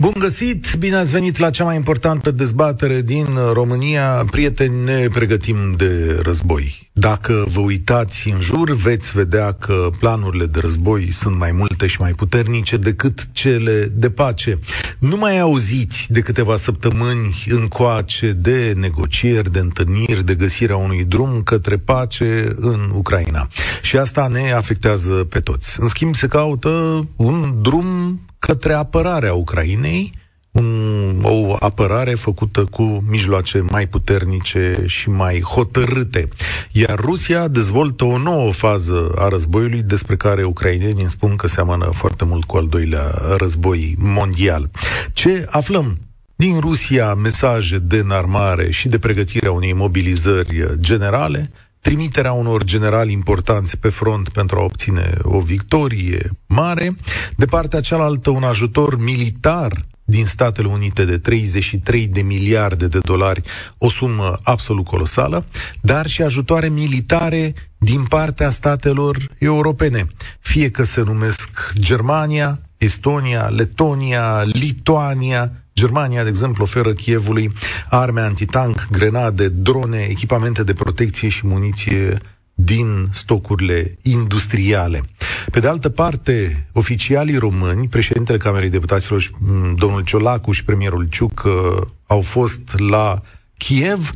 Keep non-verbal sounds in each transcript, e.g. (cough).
Bun găsit, bine ați venit la cea mai importantă dezbatere din România. Prieteni, ne pregătim de război. Dacă vă uitați în jur, veți vedea că planurile de război sunt mai multe și mai puternice decât cele de pace. Nu mai auziți de câteva săptămâni încoace de negocieri, de întâlniri, de găsirea unui drum către pace în Ucraina. Și asta ne afectează pe toți. În schimb, se caută un drum către apărarea Ucrainei, un, o apărare făcută cu mijloace mai puternice și mai hotărâte. Iar Rusia dezvoltă o nouă fază a războiului despre care ucrainenii spun că seamănă foarte mult cu al doilea război mondial. Ce aflăm din Rusia mesaje de înarmare și de pregătirea unei mobilizări generale, trimiterea unor generali importanți pe front pentru a obține o victorie mare, de partea cealaltă un ajutor militar din Statele Unite de 33 de miliarde de dolari, o sumă absolut colosală, dar și ajutoare militare din partea statelor europene, fie că se numesc Germania, Estonia, Letonia, Lituania, Germania, de exemplu, oferă Kievului arme antitank, grenade, drone, echipamente de protecție și muniție din stocurile industriale. Pe de altă parte, oficialii români, președintele Camerei Deputaților, domnul Ciolacu și premierul Ciuc, uh, au fost la Kiev,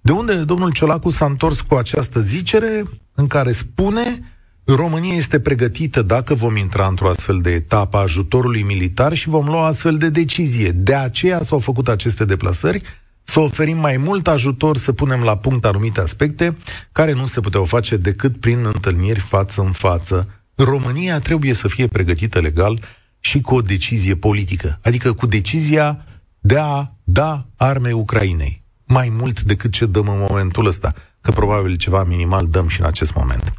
de unde domnul Ciolacu s-a întors cu această zicere în care spune România este pregătită dacă vom intra într-o astfel de etapă a ajutorului militar și vom lua astfel de decizie. De aceea s-au făcut aceste deplasări, să oferim mai mult ajutor, să punem la punct anumite aspecte care nu se puteau face decât prin întâlniri față în față. România trebuie să fie pregătită legal și cu o decizie politică, adică cu decizia de a da arme Ucrainei. Mai mult decât ce dăm în momentul ăsta, că probabil ceva minimal dăm și în acest moment.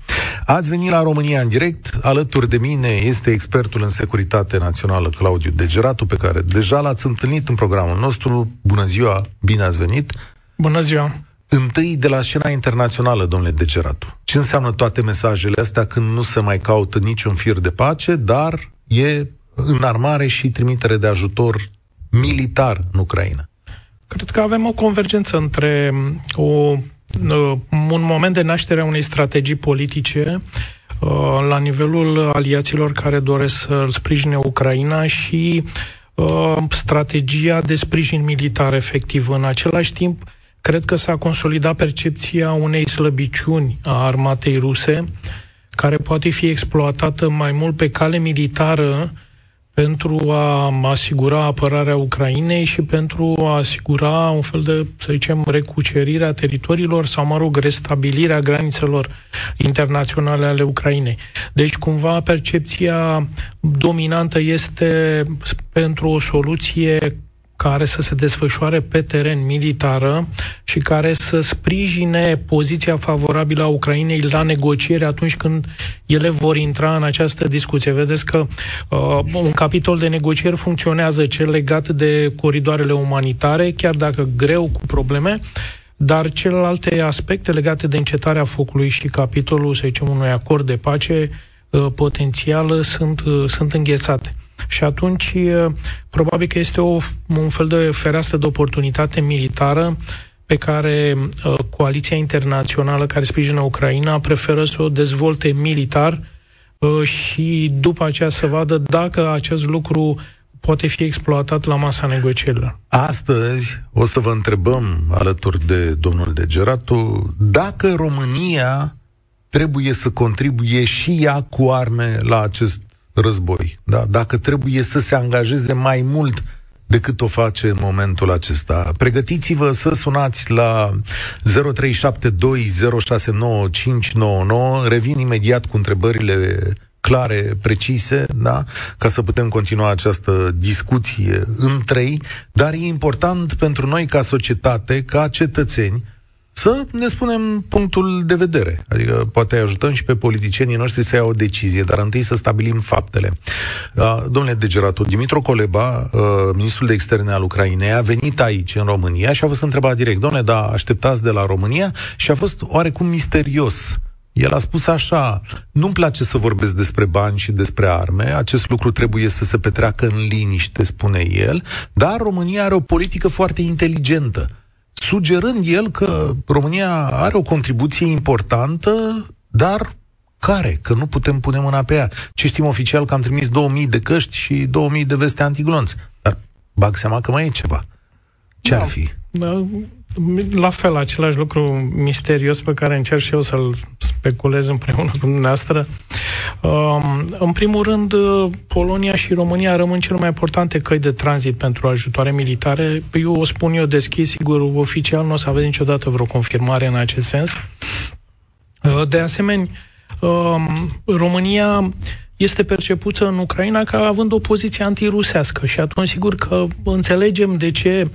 Ați venit la România în direct. Alături de mine este expertul în securitate națională Claudiu Degeratu, pe care deja l-ați întâlnit în programul nostru. Bună ziua, bine ați venit. Bună ziua. Întâi de la scena internațională, domnule Degeratu. Ce înseamnă toate mesajele astea când nu se mai caută niciun fir de pace, dar e înarmare și trimitere de ajutor militar în Ucraina? Cred că avem o convergență între o Uh, un moment de naștere a unei strategii politice uh, la nivelul aliaților care doresc să sprijine Ucraina și uh, strategia de sprijin militar efectiv. În același timp, cred că s-a consolidat percepția unei slăbiciuni a armatei ruse, care poate fi exploatată mai mult pe cale militară pentru a asigura apărarea Ucrainei și pentru a asigura un fel de, să zicem, recucerirea teritoriilor sau, mă rog, restabilirea granițelor internaționale ale Ucrainei. Deci, cumva, percepția dominantă este pentru o soluție care să se desfășoare pe teren militară și care să sprijine poziția favorabilă a Ucrainei la negociere atunci când ele vor intra în această discuție. Vedeți că uh, un capitol de negocieri funcționează cel legat de coridoarele umanitare, chiar dacă greu cu probleme, dar celelalte aspecte legate de încetarea focului și capitolul, să zicem, unui acord de pace uh, potențial sunt, uh, sunt înghețate. Și atunci, probabil că este o, un fel de fereastră de oportunitate militară pe care uh, coaliția internațională care sprijină Ucraina preferă să o dezvolte militar uh, și după aceea să vadă dacă acest lucru poate fi exploatat la masa negocierilor. Astăzi o să vă întrebăm, alături de domnul Degeratu, dacă România trebuie să contribuie și ea cu arme la acest război. Da? Dacă trebuie să se angajeze mai mult decât o face în momentul acesta. Pregătiți-vă să sunați la 0372069599. Revin imediat cu întrebările clare, precise, da? ca să putem continua această discuție în trei, dar e important pentru noi ca societate, ca cetățeni, să ne spunem punctul de vedere. Adică poate ajutăm și pe politicienii noștri să iau o decizie, dar întâi să stabilim faptele. Uh, domnule Degeratu, Dimitro Coleba, uh, ministrul de externe al Ucrainei, a venit aici, în România, și a fost întrebat direct, domnule, da, așteptați de la România? Și a fost oarecum misterios El a spus așa, nu-mi place să vorbesc despre bani și despre arme, acest lucru trebuie să se petreacă în liniște, spune el, dar România are o politică foarte inteligentă, sugerând el că România are o contribuție importantă, dar care? Că nu putem pune mâna pe ea. Ce știm oficial că am trimis 2000 de căști și 2000 de veste antiglonți. Dar bag seama că mai e ceva. Ce da. ar fi? Da, la fel, același lucru misterios pe care încerc și eu să-l speculez împreună cu dumneavoastră. Um, în primul rând, Polonia și România rămân cele mai importante căi de tranzit pentru ajutoare militare. Eu o spun eu deschis, sigur, oficial nu o să aveți niciodată vreo confirmare în acest sens. Uh, de asemenea, um, România este percepută în Ucraina ca având o poziție antirusească și atunci sigur că înțelegem de ce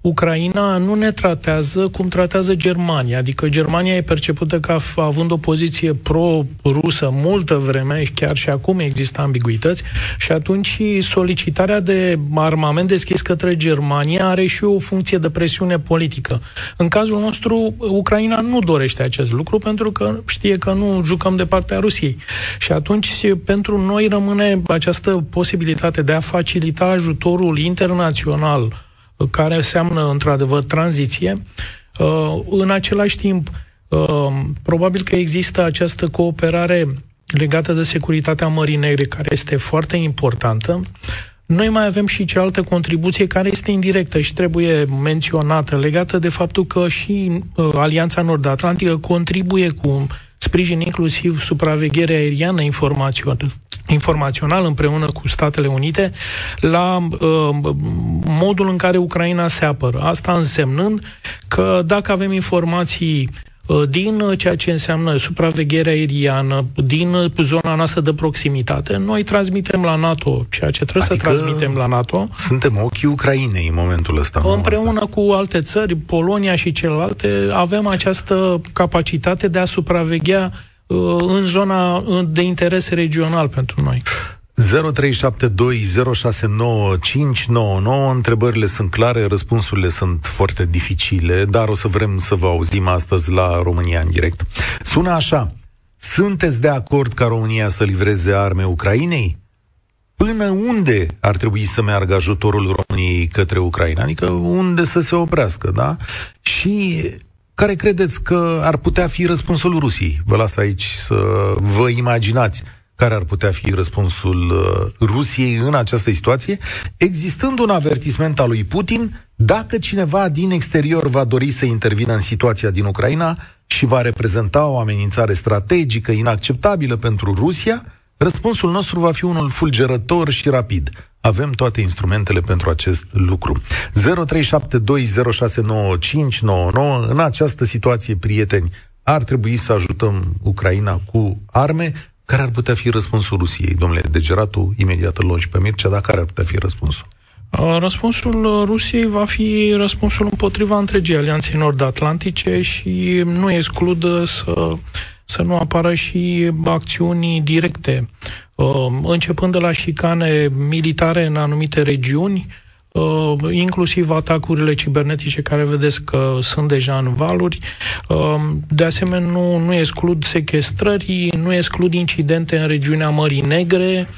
Ucraina nu ne tratează cum tratează Germania, adică Germania e percepută ca având o poziție pro-rusă multă vreme, chiar și acum există ambiguități și atunci solicitarea de armament deschis către Germania are și o funcție de presiune politică. În cazul nostru, Ucraina nu dorește acest lucru pentru că știe că nu jucăm de partea Rusiei. Și atunci, pentru pentru noi rămâne această posibilitate de a facilita ajutorul internațional uh, care înseamnă într-adevăr tranziție. Uh, în același timp, uh, probabil că există această cooperare legată de securitatea Mării Negre, care este foarte importantă. Noi mai avem și cealaltă contribuție care este indirectă și trebuie menționată, legată de faptul că și Alianța Nord-Atlantică contribuie cu sprijin inclusiv supraveghere aeriană informațională împreună cu Statele Unite la uh, modul în care Ucraina se apără. Asta însemnând că dacă avem informații Uh, din uh, ceea ce înseamnă supravegherea aeriană, din uh, zona noastră de proximitate, noi transmitem la NATO ceea ce trebuie adică să transmitem la NATO. Suntem ochii Ucrainei în momentul ăsta. Împreună asta. cu alte țări, Polonia și celelalte, avem această capacitate de a supraveghea în zona de interes regional pentru noi. 0372069599 Întrebările sunt clare, răspunsurile sunt foarte dificile, dar o să vrem să vă auzim astăzi la România în direct. Sună așa. Sunteți de acord ca România să livreze arme Ucrainei? Până unde ar trebui să meargă ajutorul României către Ucraina? Adică unde să se oprească, da? Și care credeți că ar putea fi răspunsul Rusiei? Vă las aici să vă imaginați care ar putea fi răspunsul uh, Rusiei în această situație, existând un avertisment al lui Putin dacă cineva din exterior va dori să intervină în situația din Ucraina și va reprezenta o amenințare strategică inacceptabilă pentru Rusia, răspunsul nostru va fi unul fulgerător și rapid. Avem toate instrumentele pentru acest lucru. 0372069599 În această situație, prieteni, ar trebui să ajutăm Ucraina cu arme care ar putea fi răspunsul Rusiei, domnule Degeratu, imediat îl luăm și pe Mircea, dar care ar putea fi răspunsul? Răspunsul Rusiei va fi răspunsul împotriva întregii alianței nord-atlantice și nu exclud să, să nu apară și acțiuni directe, începând de la șicane militare în anumite regiuni, uh, inclusiv atacurile cibernetice care vedeți că sunt deja în valuri. Uh, de asemenea, nu, nu exclud sequestrări, nu exclud incidente în regiunea Mării Negre,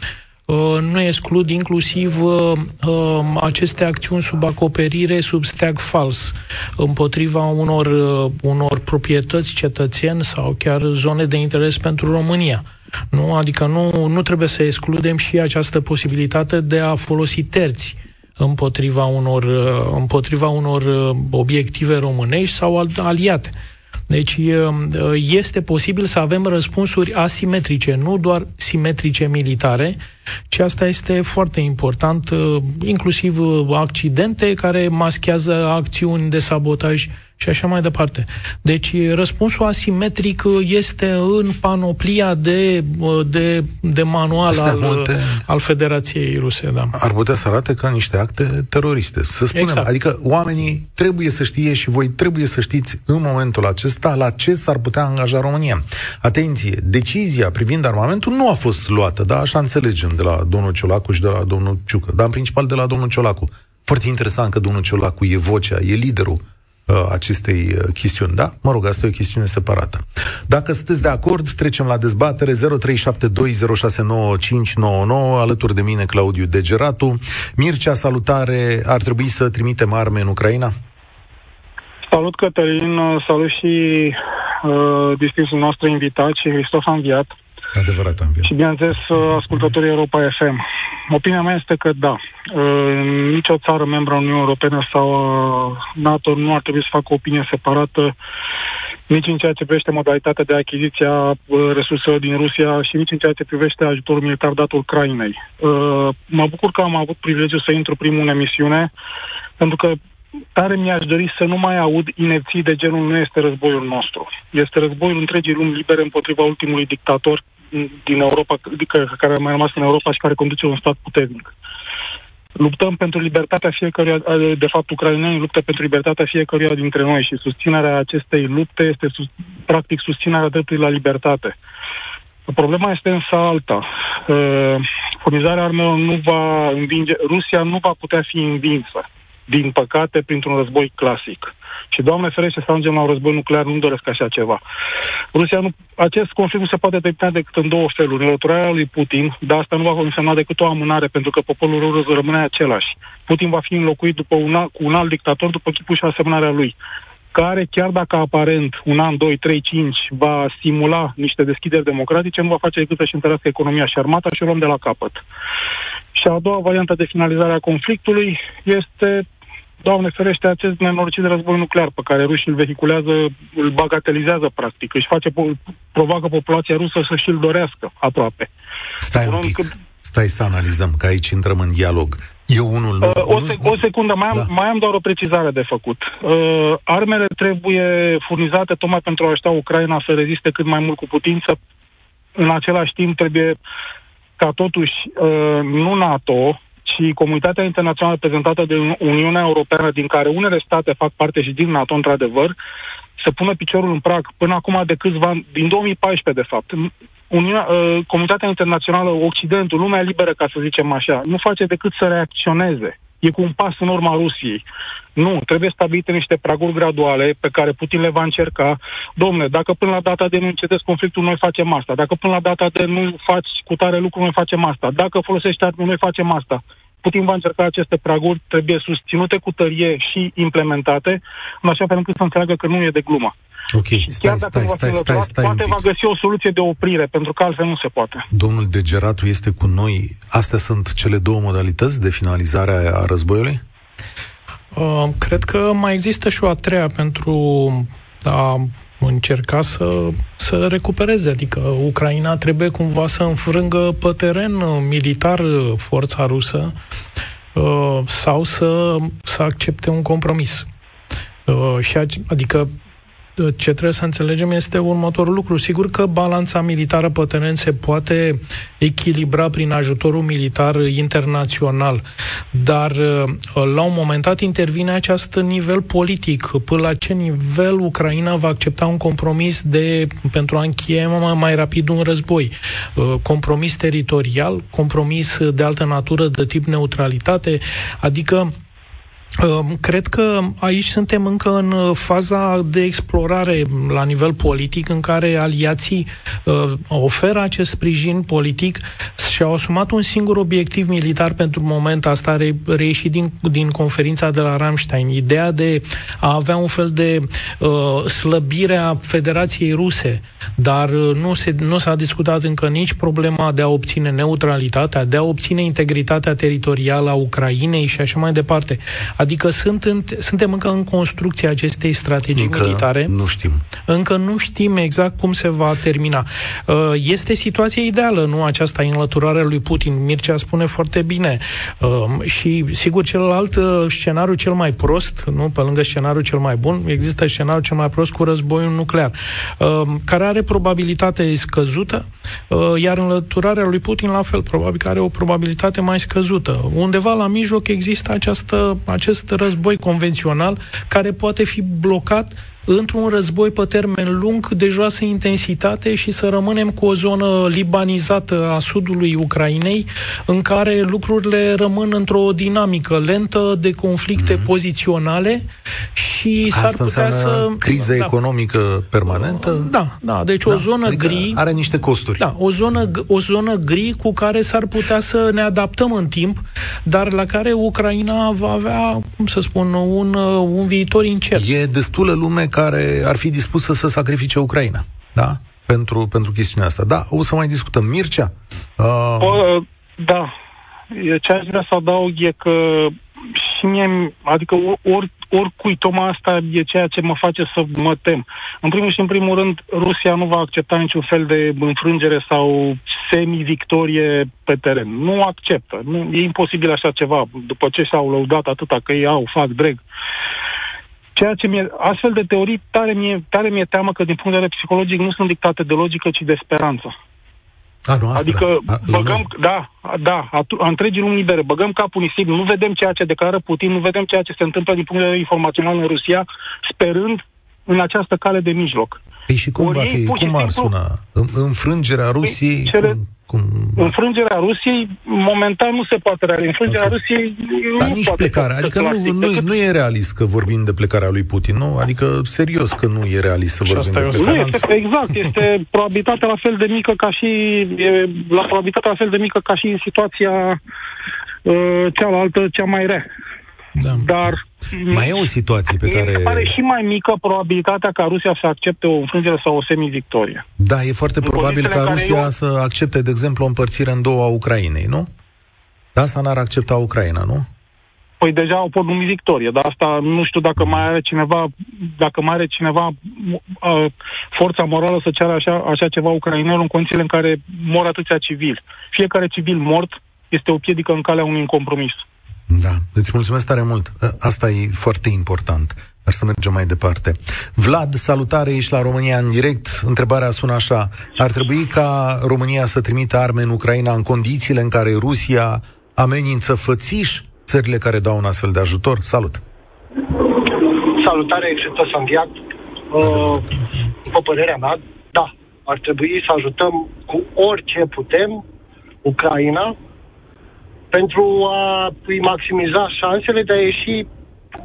uh, nu exclud inclusiv uh, uh, aceste acțiuni sub acoperire, sub steag fals, împotriva unor, uh, unor proprietăți cetățeni sau chiar zone de interes pentru România. Nu? Adică nu, nu trebuie să excludem și această posibilitate de a folosi terți împotriva unor, uh, împotriva unor uh, obiective românești sau aliate. Deci uh, este posibil să avem răspunsuri asimetrice, nu doar simetrice militare, ci asta este foarte important, inclusiv accidente care maschează acțiuni de sabotaj și așa mai departe. Deci răspunsul asimetric este în panoplia de, de, de manual al, multe... al Federației Ruse. Da. Ar putea să arate ca niște acte teroriste, să spunem. Exact. Adică oamenii trebuie să știe și voi trebuie să știți în momentul acesta la ce s-ar putea angaja România. Atenție, decizia privind armamentul nu a fost luată, da? Așa înțelegem de la domnul Ciolacu și de la domnul Ciucă, dar în principal de la domnul Ciolacu. Foarte interesant că domnul Ciolacu e vocea, e liderul uh, acestei uh, chestiuni. Da? Mă rog, asta e o chestiune separată. Dacă sunteți de acord, trecem la dezbatere 0372069599 alături de mine Claudiu Degeratu. Mircea, salutare! Ar trebui să trimitem arme în Ucraina? Salut, Cătălin, salut și uh, distinsul nostru invitat și Cristof Anviat. Adevărat, Anviat. Și, bineînțeles, uh, ascultătorii Europa FM. Opinia mea este că da, uh, nicio țară membra Uniunii Europene sau uh, NATO nu ar trebui să facă o opinie separată nici în ceea ce privește modalitatea de achiziție a uh, resurselor din Rusia și nici în ceea ce privește ajutorul militar dat Ucrainei. Uh, mă bucur că am avut privilegiul să intru primul în emisiune, pentru că tare mi-aș dori să nu mai aud inerții de genul nu este războiul nostru. Este războiul întregii lumi libere împotriva ultimului dictator din Europa, adică care a mai rămas în Europa și care conduce un stat puternic. Luptăm pentru libertatea fiecăruia, de fapt, ucrainenii luptă pentru libertatea fiecăruia dintre noi și susținerea acestei lupte este, sus, practic, susținerea dreptului la libertate. Problema este însă alta. Furnizarea armelor nu va învinge, Rusia nu va putea fi învinsă din păcate, printr-un război clasic. Și, Doamne ferește, să ajungem la un război nuclear, nu doresc așa ceva. Rusia nu, acest conflict nu se poate termina decât în două feluri. Înlăturarea lui Putin, dar asta nu va însemna decât o amânare, pentru că poporul rus rămâne același. Putin va fi înlocuit după un, cu un alt dictator, după chipul și asemănarea lui care, chiar dacă aparent un an, doi, trei, cinci, va simula niște deschideri democratice, nu va face decât să-și întărească economia și armata și o luăm de la capăt. Și a doua variantă de finalizare a conflictului este Doamne ferește, acest nenorocit de război nuclear pe care rușii îl vehiculează, îl bagatelizează practic, își face, provoacă populația rusă să și-l dorească aproape. Stai un pic, că... stai să analizăm, că aici intrăm în dialog. Eu unul nu... Uh, o, sec- o secundă, mai am, da. mai am doar o precizare de făcut. Uh, armele trebuie furnizate tocmai pentru a ajuta Ucraina să reziste cât mai mult cu putință. În același timp trebuie ca totuși uh, nu NATO, ci comunitatea internațională prezentată de Uniunea Europeană, din care unele state fac parte și din NATO, într-adevăr, să pună piciorul în prag. Până acum de câțiva ani, din 2014, de fapt, Uniunea, uh, comunitatea internațională, Occidentul, lumea liberă, ca să zicem așa, nu face decât să reacționeze e cu un pas în urma Rusiei. Nu, trebuie stabilite niște praguri graduale pe care Putin le va încerca. Domne, dacă până la data de nu încetezi conflictul, noi facem asta. Dacă până la data de nu faci cu tare lucru, noi facem asta. Dacă folosești arme, noi facem asta. Putin va încerca aceste praguri, trebuie susținute cu tărie și implementate, în așa fel încât să înțeleagă că nu e de glumă. Ok, stai, stai, stai, stai, stai, stai Poate va găsi o soluție de oprire, pentru că altfel nu se poate. Domnul Degeratu este cu noi. Astea sunt cele două modalități de finalizare a războiului? Uh, cred că mai există și o a treia pentru a încerca să, să recupereze. Adică Ucraina trebuie cumva să înfrângă pe teren militar forța rusă uh, sau să, să accepte un compromis. Uh, și adică ce trebuie să înțelegem este următorul lucru. Sigur că balanța militară pe teren se poate echilibra prin ajutorul militar internațional, dar uh, la un moment dat intervine acest nivel politic. Până la ce nivel Ucraina va accepta un compromis de, pentru a încheia mai, mai rapid un război? Uh, compromis teritorial, compromis de altă natură de tip neutralitate, adică Cred că aici suntem încă în uh, faza de explorare la nivel politic, în care aliații uh, oferă acest sprijin politic și-au asumat un singur obiectiv militar pentru moment, asta re- reieșit din, din conferința de la Ramstein, ideea de a avea un fel de uh, slăbire a Federației Ruse, dar uh, nu, se, nu s-a discutat încă nici problema de a obține neutralitatea, de a obține integritatea teritorială a Ucrainei și așa mai departe. Adică sunt în, suntem încă în construcția acestei strategii încă militare. nu știm. Încă nu știm exact cum se va termina. Uh, este situația ideală, nu aceasta înlăturarea lui Putin. Mircea spune foarte bine. Uh, și, sigur, celălalt uh, scenariu cel mai prost, nu pe lângă scenariul cel mai bun, există scenariul cel mai prost cu războiul nuclear, care are probabilitate scăzută, iar înlăturarea lui Putin, la fel, probabil că are o probabilitate mai scăzută. Undeva la mijloc există această, acest război convențional care poate fi blocat într-un război pe termen lung de joasă intensitate și să rămânem cu o zonă libanizată a sudului Ucrainei, în care lucrurile rămân într-o dinamică lentă de conflicte mm-hmm. poziționale și Asta s-ar putea să... criză da. economică permanentă? Da, da, deci da. o zonă adică gri... Are niște costuri. Da, o zonă, o zonă gri cu care s-ar putea să ne adaptăm în timp, dar la care Ucraina va avea, cum să spun, un, un viitor incert. E destulă lume care ar fi dispusă să sacrifice Ucraina, da? Pentru, pentru chestiunea asta. Da, o să mai discutăm. Mircea? Uh... O, da. Ce aș vrea să adaug e că și mie, adică or, oricui, tocmai asta e ceea ce mă face să mă tem. În primul și în primul rând, Rusia nu va accepta niciun fel de înfrângere sau semi-victorie pe teren. Nu acceptă. Nu, e imposibil așa ceva, după ce și-au lăudat atâta că ei au, fac drag. Ceea ce mi-e, astfel de teorii, tare mi-e, tare mi-e teamă că din punct de vedere psihologic nu sunt dictate de logică, ci de speranță. A, nu, asta adică a, băgăm, da, da, a, a întregii lumi libere, băgăm capul nisip, nu vedem ceea ce declară Putin, nu vedem ceea ce se întâmplă din punct de vedere informațional în Rusia, sperând în această cale de mijloc. Păi și cum Ori va fi? Cum ar simplu, suna? Înfrângerea păi Rusiei? Cele, cum, cum... Înfrângerea Rusiei, momentan nu se poate realiza. Înfrângerea okay. Rusiei Dar nu nici poate plecarea. Adică nu, nu, nu e realist că vorbim de plecarea lui Putin, nu? Adică serios că nu e realist să vorbim de plecarea. Nu, este, exact. Este (laughs) probabilitatea la fel de mică ca și e, la probabilitatea la fel de mică ca și în situația uh, cealaltă, cea mai rea. Da. Dar mai e o situație pe care... Mi pare și mai mică probabilitatea ca Rusia să accepte o înfrângere sau o semi-victorie. Da, e foarte în probabil ca Rusia eu... să accepte, de exemplu, o împărțire în două a Ucrainei, nu? Dar asta n-ar accepta Ucraina, nu? Păi deja au pornit victorie, dar asta nu știu dacă mai are cineva, dacă mai are cineva uh, forța morală să ceară așa, așa ceva ucrainelor în condițiile în care mor atâția civili. Fiecare civil mort este o piedică în calea unui compromis. Da, îți mulțumesc tare mult. Ă, asta e foarte important. Dar să mergem mai departe. Vlad, salutare, ești la România în direct. Întrebarea sună așa. Ar trebui ca România să trimită arme în Ucraina în condițiile în care Rusia amenință fățiș țările care dau un astfel de ajutor? Salut! Salutare, Exetă Santiago. Uh, după părerea mea, da, ar trebui să ajutăm cu orice putem Ucraina, pentru a îi maximiza șansele de a ieși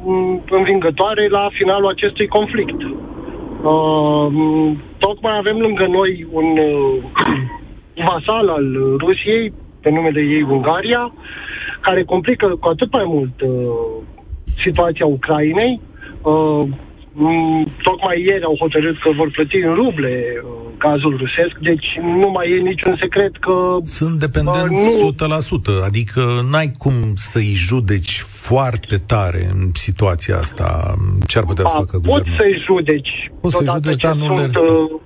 mm, învingătoare la finalul acestui conflict. Uh, tocmai avem lângă noi un uh, vasal al Rusiei, pe numele ei Ungaria, care complică cu atât mai mult uh, situația Ucrainei. Uh, Mm, tocmai ieri au hotărât că vor plăti în ruble uh, gazul rusesc, deci nu mai e niciun secret că... Sunt dependenți uh, nu... 100%, adică n-ai cum să-i judeci foarte tare în situația asta. Ce ar putea să facă guvernul? Poți să-i judeci. Poți să-i judeci, dar nu sunt, le... Uh...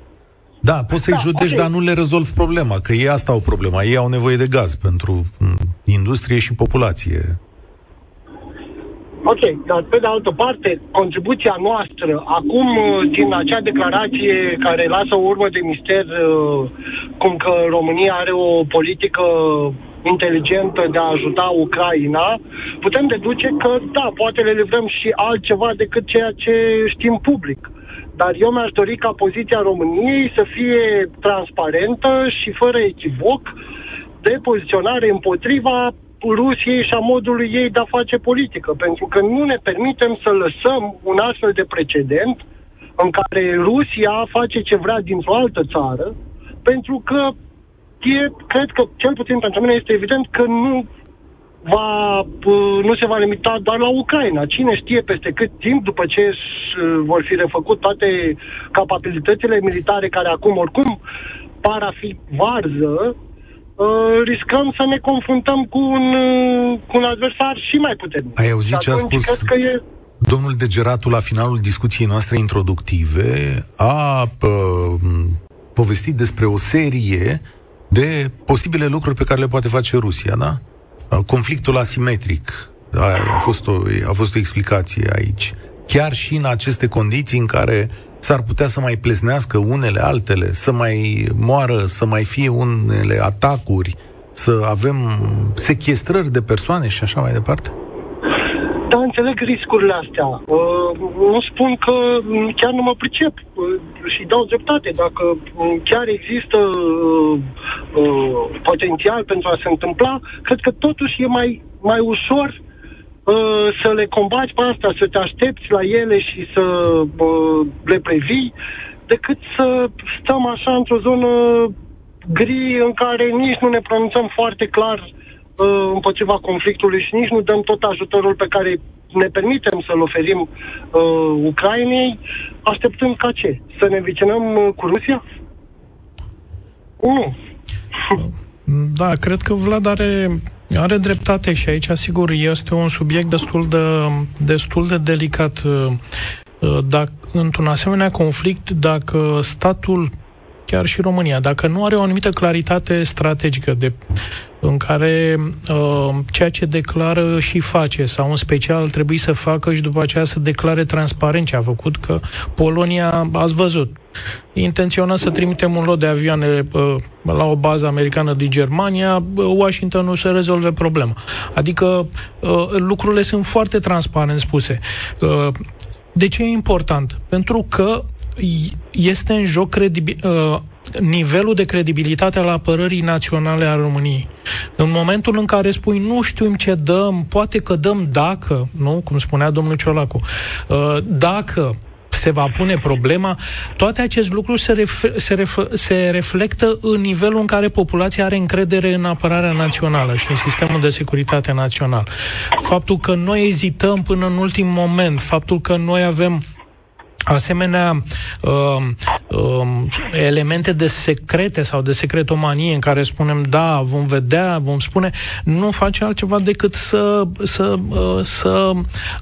Da, poți să-i da, judeci, okay. dar nu le rezolvi problema, că ei asta au problema. Ei au nevoie de gaz pentru mm, industrie și populație. Ok, dar pe de altă parte, contribuția noastră, acum, uh, din acea declarație care lasă o urmă de mister, uh, cum că România are o politică inteligentă de a ajuta Ucraina, putem deduce că, da, poate le livrăm și altceva decât ceea ce știm public. Dar eu mi-aș dori ca poziția României să fie transparentă și fără echivoc de poziționare împotriva Rusiei și a modului ei de a face politică, pentru că nu ne permitem să lăsăm un astfel de precedent în care Rusia face ce vrea dintr-o altă țară, pentru că e, cred că, cel puțin pentru mine, este evident că nu va, nu se va limita doar la Ucraina. Cine știe peste cât timp, după ce vor fi refăcut toate capabilitățile militare care acum oricum par a fi varză, uh, riscăm să ne confruntăm cu un, uh, cu un adversar și mai puternic. Ai auzit ce a spus cred că e... domnul Degeratu la finalul discuției noastre introductive? A uh, povestit despre o serie de posibile lucruri pe care le poate face Rusia, da? Uh, conflictul asimetric a, a, fost o, a fost o explicație aici. Chiar și în aceste condiții în care s-ar putea să mai plesnească unele altele, să mai moară, să mai fie unele atacuri, să avem sechestrări de persoane și așa mai departe? Dar în înțeleg riscurile astea. Uh, nu spun că chiar nu mă pricep uh, și dau dreptate. Dacă uh, chiar există uh, uh, potențial pentru a se întâmpla, cred că totuși e mai, mai ușor uh, să le combați pe asta, să te aștepți la ele și să uh, le previi, decât să stăm așa într-o zonă gri în care nici nu ne pronunțăm foarte clar uh, împotriva conflictului și nici nu dăm tot ajutorul pe care ne permitem să-l oferim uh, Ucrainei, așteptând ca ce? Să ne vicinăm uh, cu Rusia? Nu. Da, cred că Vlad are, are dreptate și aici, sigur, este un subiect destul de, destul de delicat. Uh, uh, dacă, într-un asemenea conflict, dacă statul chiar și România, dacă nu are o anumită claritate strategică de, în care uh, ceea ce declară și face, sau în special trebuie să facă și după aceea să declare transparent ce a făcut, că Polonia, ați văzut, intenționa să trimitem un lot de avioane uh, la o bază americană din Germania, uh, Washington nu să rezolve problema. Adică uh, lucrurile sunt foarte transparent spuse. Uh, de ce e important? Pentru că este în joc credibil, uh, nivelul de credibilitate al apărării naționale a României. În momentul în care spui nu știm ce dăm, poate că dăm dacă, nu, cum spunea domnul Ciolacu, uh, dacă se va pune problema, toate aceste lucruri se, ref- se, ref- se reflectă în nivelul în care populația are încredere în apărarea națională și în sistemul de securitate național. Faptul că noi ezităm până în ultim moment, faptul că noi avem asemenea uh, uh, elemente de secrete sau de secretomanie în care spunem da, vom vedea, vom spune, nu face altceva decât să, să, uh, să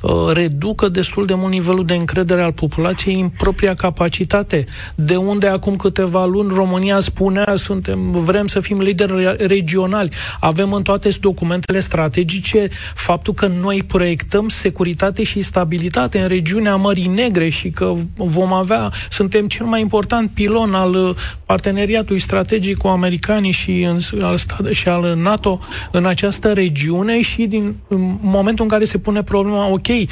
uh, reducă destul de mult nivelul de încredere al populației în propria capacitate. De unde acum câteva luni România spunea suntem, vrem să fim lideri regionali. Avem în toate documentele strategice faptul că noi proiectăm securitate și stabilitate în regiunea Mării Negre și că vom avea, suntem cel mai important pilon al uh, parteneriatului strategic cu americanii și, în, al, și al NATO în această regiune și din în momentul în care se pune problema, ok, uh,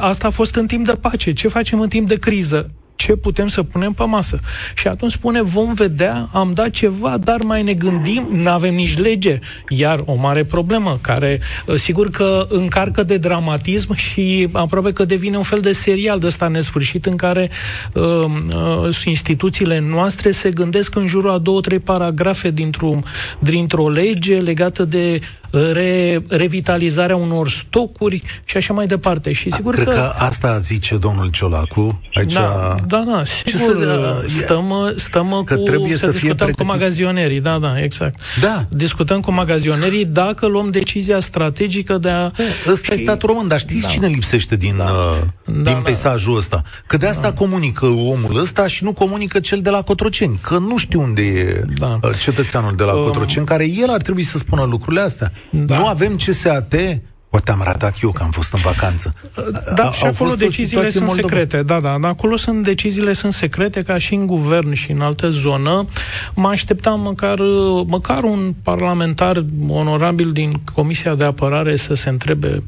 asta a fost în timp de pace, ce facem în timp de criză? Ce putem să punem pe masă. Și atunci spune, vom vedea, am dat ceva, dar mai ne gândim, nu avem nici lege. Iar o mare problemă, care uh, sigur că încarcă de dramatism și aproape că devine un fel de serial de ăsta nesfârșit în care uh, uh, instituțiile noastre se gândesc în jurul a două, trei paragrafe dintr-o, dintr-o lege legată de re, revitalizarea unor stocuri și așa mai departe. Și sigur Cred că... că asta zice domnul Ciolacu. Aici Da, da, da, sigur, să- stăm, stăm că cu, trebuie să fie discutăm pregătit. cu magazionerii, da, da, exact. Da. Discutăm cu magazionerii dacă luăm decizia strategică de a... Ăsta e statul român, dar știți Da. cine lipsește din, da. din Da, da. peisajul ăsta? Că de asta comunică omul ăsta și nu comunică cel de la Cotroceni. Că nu știu unde e Da. uh, cetățeanul de la Um, Cotroceni, care el ar trebui să spună lucrurile astea. Da. Nu avem CSAT, Poate am ratat eu că am fost în vacanță. Da, A- și au acolo fost o deciziile situație sunt Moldova. secrete. Da, da, da, acolo sunt deciziile sunt secrete, ca și în guvern și în altă zonă. Mă așteptam măcar, măcar un parlamentar onorabil din Comisia de Apărare să se întrebe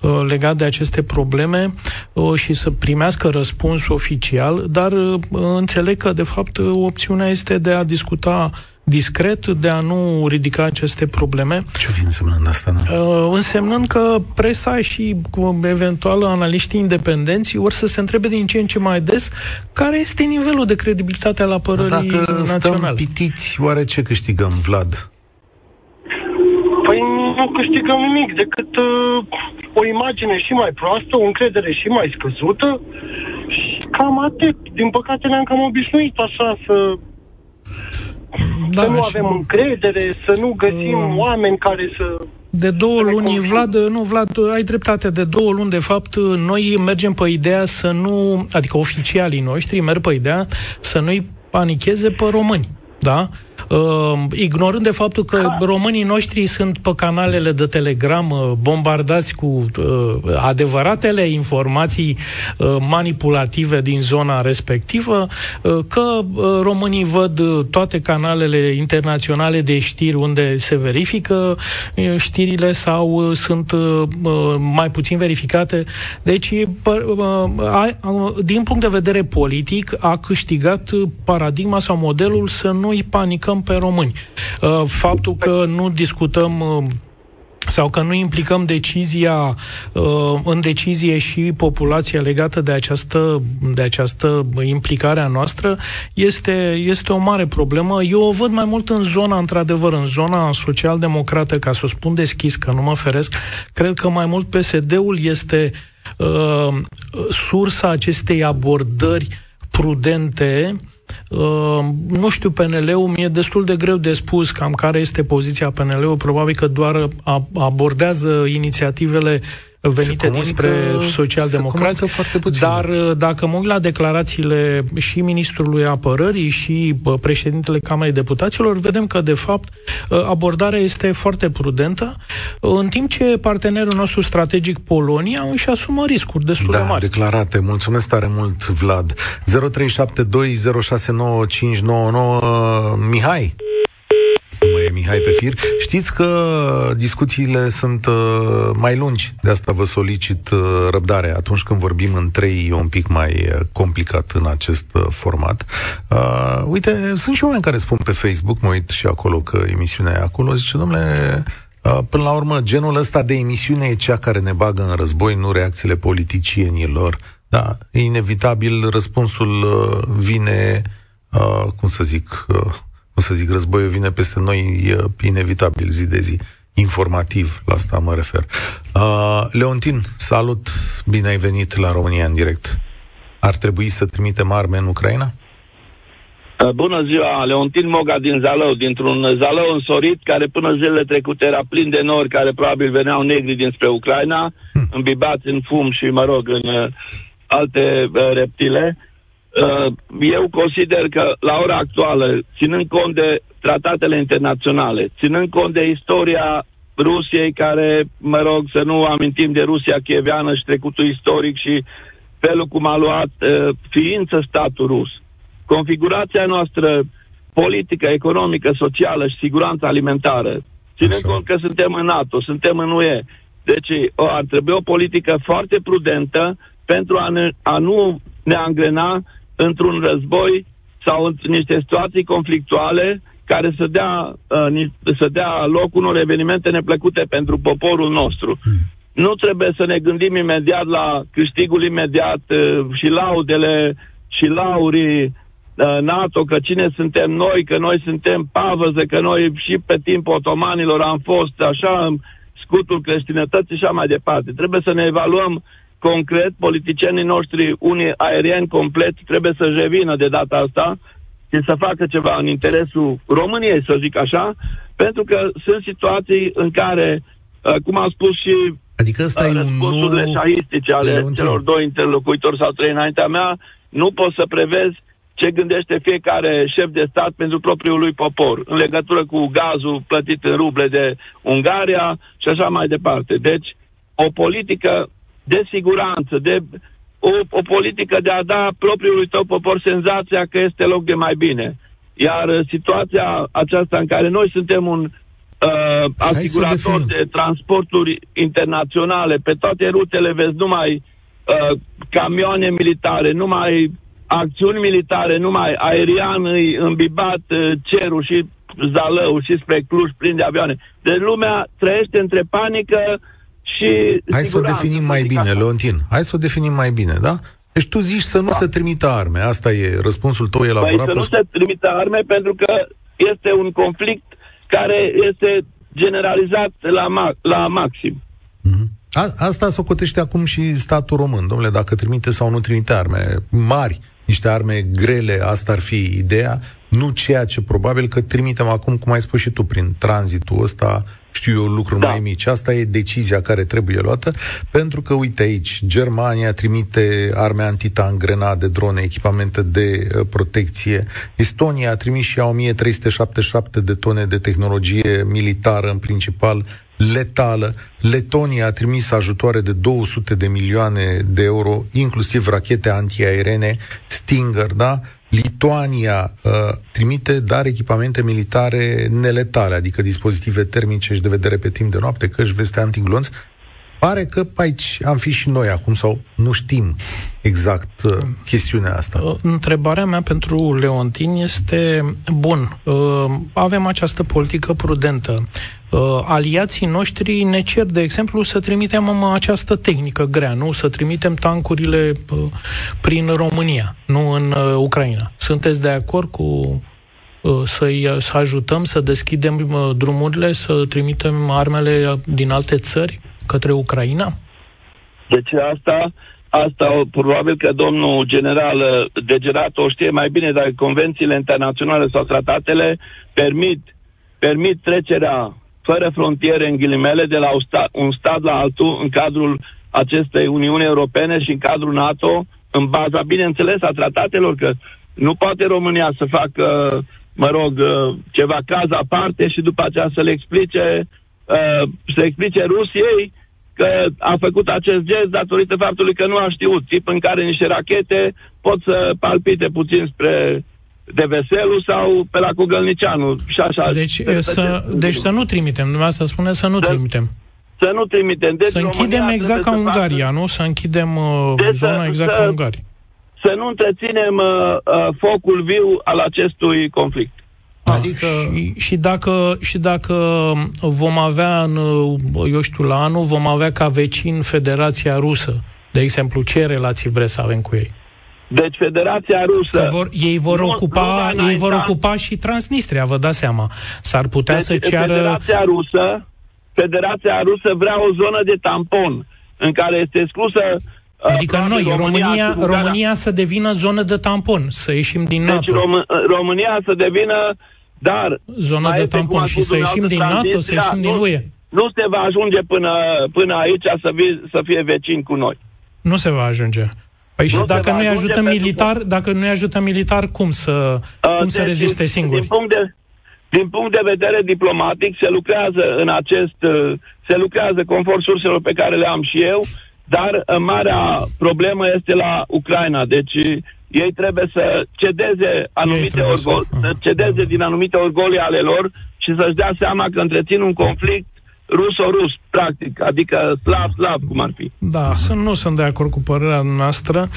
uh, legat de aceste probleme uh, și să primească răspuns oficial, dar uh, înțeleg că, de fapt, uh, opțiunea este de a discuta discret, de a nu ridica aceste probleme. Ce fi însemnând asta? Da? Uh, însemnând că presa și cu eventual analiștii independenți vor să se întrebe din ce în ce mai des care este nivelul de credibilitate al apărării Dacă stăm naționale. pitiți, oare ce câștigăm, Vlad? Păi nu câștigăm nimic decât uh, o imagine și mai proastă, o încredere și mai scăzută și cam atât. Din păcate ne-am cam obișnuit așa să, Da, să nu și avem încredere, să nu găsim Mm. oameni care să... de două să ne luni, confrunte. Vlad, nu, Vlad, ai dreptate, de două luni, de fapt, noi mergem pe ideea să nu, adică oficialii noștri merg pe ideea să nu-i panicheze pe români. Da? Uh, ignorând de faptul că ha. românii noștri sunt pe canalele de telegram uh, bombardați cu uh, adevăratele informații uh, manipulative din zona respectivă, uh, că uh, românii văd uh, toate canalele internaționale de știri unde se verifică uh, știrile sau uh, sunt uh, mai puțin verificate. Deci, din punct de vedere politic, a câștigat paradigma sau modelul să nu-i panicăm pe români. Faptul că nu discutăm sau că nu implicăm decizia în decizie și populația legată de această, de această implicare a noastră este, este o mare problemă. Eu o văd mai mult în zona, într-adevăr, în zona social-democrată, ca să o spun deschis, că nu mă feresc, cred că mai mult PSD-ul este uh, sursa acestei abordări prudente Uh, nu știu, PNL-ul mi-e destul de greu de spus cam care este poziția PNL-ului. Probabil că doar abordează inițiativele venite dinspre socialdemocrați, dar uh, dacă mă uit la declarațiile și ministrului apărării și președintele Camerei Deputaților, vedem că, de fapt, uh, abordarea este foarte prudentă, în timp ce partenerul nostru strategic, Polonia, își asumă riscuri destul da, de mari. declarate. Mulțumesc tare mult, Vlad. 0372069599 Mihai nu mai e Mihai pe fir. Știți că discuțiile sunt uh, mai lungi, de asta vă solicit uh, răbdare. Atunci când vorbim în trei, e un pic mai uh, complicat în acest uh, format. Uh, uite, sunt și oameni care spun pe Facebook, mă uit și acolo că emisiunea e acolo, zice, domnule, uh, Până la urmă, genul ăsta de emisiune e cea care ne bagă în război, nu reacțiile politicienilor. Da, e inevitabil, răspunsul uh, vine, uh, cum să zic, uh, o să zic, războiul vine peste noi, e inevitabil zi de zi. Informativ, la asta mă refer. Uh, Leontin, salut, bine ai venit la România în direct. Ar trebui să trimitem arme în Ucraina? Uh, bună ziua, Leontin Moga din Zalău, dintr-un Zalău însorit care până zilele trecute era plin de nori care probabil veneau negri dinspre Ucraina, hm. îmbibați în fum și, mă rog, în uh, alte uh, reptile. Uh, eu consider că la ora actuală, ținând cont de tratatele internaționale, ținând cont de istoria Rusiei, care, mă rog, să nu amintim de Rusia chieveană și trecutul istoric și felul cum a luat uh, ființă statul rus, configurația noastră politică, economică, socială și siguranță alimentară, ținând Așa. cont că suntem în NATO, suntem în UE, deci o, ar trebui o politică foarte prudentă pentru a, ne, a nu ne angrena într-un război sau în niște situații conflictuale care să dea, uh, să dea loc unor evenimente neplăcute pentru poporul nostru. Hmm. Nu trebuie să ne gândim imediat la câștigul imediat uh, și laudele și laurii uh, NATO, că cine suntem noi, că noi suntem pavăză, că noi și pe timpul otomanilor am fost așa scutul creștinătății și așa mai departe. Trebuie să ne evaluăm concret, politicienii noștri, unii aerieni complet, trebuie să-și revină de data asta și să facă ceva în interesul României, să zic așa, pentru că sunt situații în care, uh, cum am spus și Adică ăsta uh, e răspunsurile nu... șahistice ale celor doi interlocuitori sau trei înaintea mea, nu poți să prevezi ce gândește fiecare șef de stat pentru propriul lui popor, în legătură cu gazul plătit în ruble de Ungaria și așa mai departe. Deci, o politică de siguranță, de o, o politică de a da propriului tău popor senzația că este loc de mai bine. Iar uh, situația aceasta în care noi suntem un uh, asigurator de transporturi internaționale, pe toate rutele vezi numai uh, camioane militare, numai acțiuni militare, numai aerian îi îmbibat uh, cerul și Zalău și spre Cluj plin de avioane. Deci lumea trăiește între panică și Hai să o definim mai bine, așa. Leontin. Hai să o definim mai bine, da? Deci tu zici să nu da. se trimită arme. Asta e răspunsul tău elaborat. Păi să nu se trimită arme pentru că este un conflict care este generalizat la, ma- la maxim. Mm-hmm. A, asta se cotește acum și statul român, domnule, dacă trimite sau nu trimite arme mari, niște arme grele, asta ar fi ideea. nu ceea ce probabil că trimitem acum, cum ai spus și tu, prin tranzitul ăsta, știu eu, lucruri da. mai mici. Asta e decizia care trebuie luată, pentru că, uite aici, Germania trimite arme antitank, grenade, drone, echipamente de uh, protecție. Estonia a trimis și ea 1377 de tone de tehnologie militară, în principal letală. Letonia a trimis ajutoare de 200 de milioane de euro, inclusiv rachete antiaerene Stinger, da? Lituania uh, trimite, dar echipamente militare neletale, adică dispozitive termice și de vedere pe timp de noapte, căști, veste antiglonți. Pare că aici am fi și noi acum sau nu știm exact uh, chestiunea asta. Uh, întrebarea mea pentru Leontin este, bun, uh, avem această politică prudentă. Uh, aliații noștri ne cer, de exemplu, să trimitem această tehnică grea, nu? Să trimitem tancurile uh, prin România, nu în uh, Ucraina. Sunteți de acord cu uh, să-i să ajutăm să deschidem uh, drumurile, să trimitem armele din alte țări către Ucraina? Deci asta Asta probabil că domnul general uh, Degerat o știe mai bine, dar convențiile internaționale sau tratatele permit, permit trecerea fără frontiere în ghilimele de la un stat, un stat la altul în cadrul acestei Uniuni Europene și în cadrul NATO, în baza, bineînțeles, a tratatelor, că nu poate România să facă, mă rog, uh, ceva caz aparte și după aceea să le explice, uh, să explice Rusiei că a făcut acest gest datorită faptului că nu a știut. Tip în care niște rachete pot să palpite puțin spre de Veselu sau pe la Cugălnicianu și așa. Deci, să, deci să nu trimitem, dumneavoastră spune să nu să, trimitem. Să nu trimitem. Deci să închidem exact ca Ungaria, facă... nu? Să închidem uh, deci zona să, exact să, ca Ungaria. Să nu întreținem uh, uh, focul viu al acestui conflict. Adică... Și, și, dacă, și dacă vom avea, în, eu știu, la anul, vom avea ca vecin Federația Rusă, de exemplu, ce relații vreți să avem cu ei? Deci Federația Rusă... Că vor, ei vor, nu, ocupa, nu ei vor ocupa și Transnistria, vă dați seama. S-ar putea deci, să ceară... Federația Rusă, Federația Rusă vrea o zonă de tampon în care este exclusă uh, Adică noi, România, România, România să devină zonă de tampon, să ieșim din deci NATO. Deci Rom- România să devină dar... Zona de tampon și să ieșim din NATO, să ieșim din UE. Nu se va ajunge până, până aici să, vi, să fie vecin cu noi. Nu se va ajunge. Păi și dacă nu-i ajută militar, că... dacă nu-i ajută militar, cum să, uh, cum deci, să reziste singur? Din punct, de, din punct de vedere diplomatic, se lucrează în acest, uh, se lucrează conform surselor pe care le am și eu, dar uh, marea problemă este la Ucraina. Deci ei trebuie să cedeze anumite orgoli, să... să cedeze din anumite orgolii ale lor și să-și dea seama că întrețin un conflict ruso-rus, practic, adică slav-slav, cum ar fi. Da, sunt, nu sunt de acord cu părerea noastră,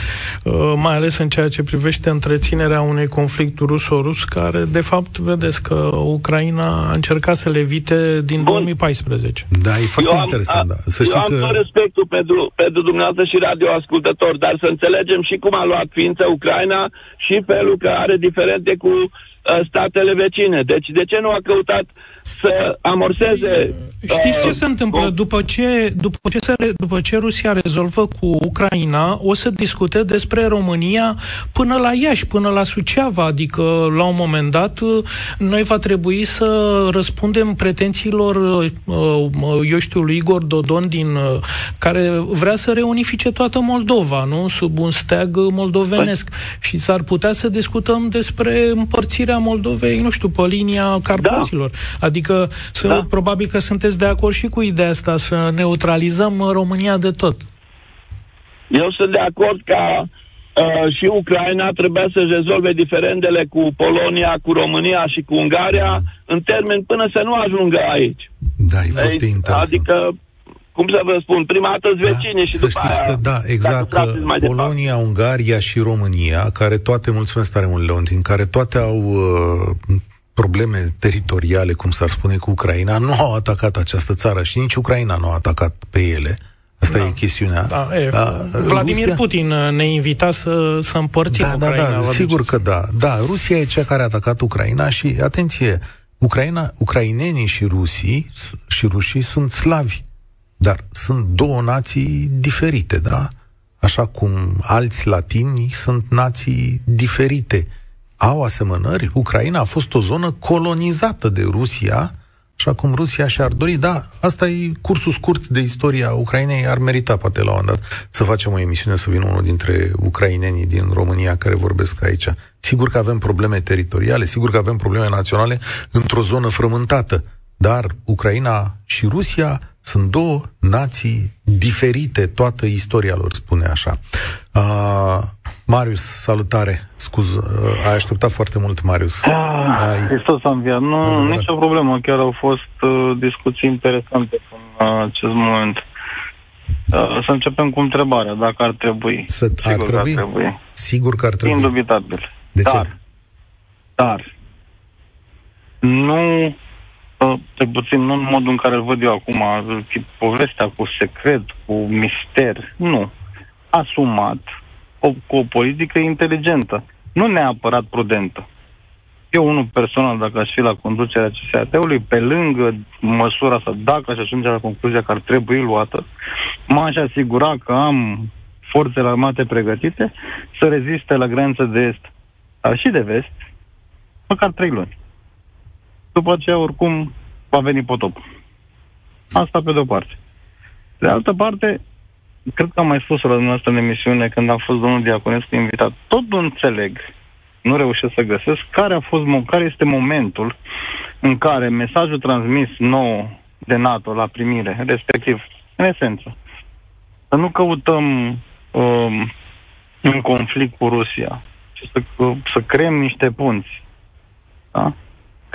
uh, mai ales în ceea ce privește întreținerea unui conflict ruso-rus, care, de fapt, vedeți că Ucraina a încercat să le evite din Bun. 2014. Da, e foarte eu am, interesant, da. Să eu am că... respectul pentru, pentru dumneavoastră și radioascultători, dar să înțelegem și cum a luat ființă Ucraina și felul că are diferente cu uh, statele vecine. Deci, de ce nu a căutat să amorseze... Știți ce uh, se întâmplă? După ce, după, ce se, după ce Rusia rezolvă cu Ucraina, o să discute despre România până la Iași, până la Suceava, adică la un moment dat noi va trebui să răspundem pretențiilor, uh, eu știu, lui Igor Dodon, din, uh, care vrea să reunifice toată Moldova, nu? Sub un steag moldovenesc. Păi. Și s-ar putea să discutăm despre împărțirea Moldovei, nu știu, pe linia Carpaților. Da. Adică Adică sunt, da. probabil că sunteți de acord și cu ideea asta, să neutralizăm România de tot. Eu sunt de acord ca uh, și Ucraina trebuia să rezolve diferendele cu Polonia, cu România și cu Ungaria în termen până să nu ajungă aici. Da, e foarte interesant. Adică cum să vă spun, prima dată da, vecine și să după știți aia, că da, exact, că Polonia, departe. Ungaria și România, care toate, mulțumesc tare mult, Leontin, care toate au uh, probleme teritoriale, cum s-ar spune, cu Ucraina, nu au atacat această țară și nici Ucraina nu a atacat pe ele. Asta da. e chestiunea. Da, e, da, Vladimir Rusia... Putin ne invita să, să împărțim da, Ucraina. Da, da, sigur că da. Da, Rusia e cea care a atacat Ucraina și, atenție, Ucraina, ucrainenii și rusii și rușii sunt slavi, dar sunt două nații diferite, da? Așa cum alți latini sunt nații diferite au asemănări. Ucraina a fost o zonă colonizată de Rusia, așa cum Rusia și-ar dori. Da, asta e cursul scurt de istoria Ucrainei. Ar merita, poate, la un moment dat, să facem o emisiune, să vină unul dintre ucrainenii din România care vorbesc aici. Sigur că avem probleme teritoriale, sigur că avem probleme naționale într-o zonă frământată, dar Ucraina și Rusia sunt două nații diferite, toată istoria lor spune așa. Uh, Marius, salutare. Scuz, uh, ai așteptat foarte mult, Marius. Ah, ai... Hristos a înviat. Nu, Adevărat. nicio problemă. Chiar au fost uh, discuții interesante în uh, acest moment. Uh, să începem cu întrebarea, dacă ar trebui. Să, Sigur ar trebui? Că ar trebui. Sigur că ar trebui. Indubitabil. De dar, ce? Dar, nu pe puțin, nu în modul în care îl văd eu acum, povestea cu secret, cu mister, nu. Asumat, o, cu o politică inteligentă, nu neapărat prudentă. Eu, unul personal, dacă aș fi la conducerea CSAT-ului, pe lângă măsura asta, dacă aș ajunge la concluzia că ar trebui luată, m-aș asigura că am forțele armate pregătite să reziste la graniță de est, dar și de vest, măcar trei luni după aceea oricum va veni potop. Asta pe de-o parte. De altă parte, cred că am mai spus la dumneavoastră în emisiune când a fost domnul Diaconescu invitat. Tot nu înțeleg, nu reușesc să găsesc, care, a fost, care este momentul în care mesajul transmis nou de NATO la primire, respectiv, în esență, să nu căutăm um, un conflict cu Rusia, ci să, să creăm niște punți. Da?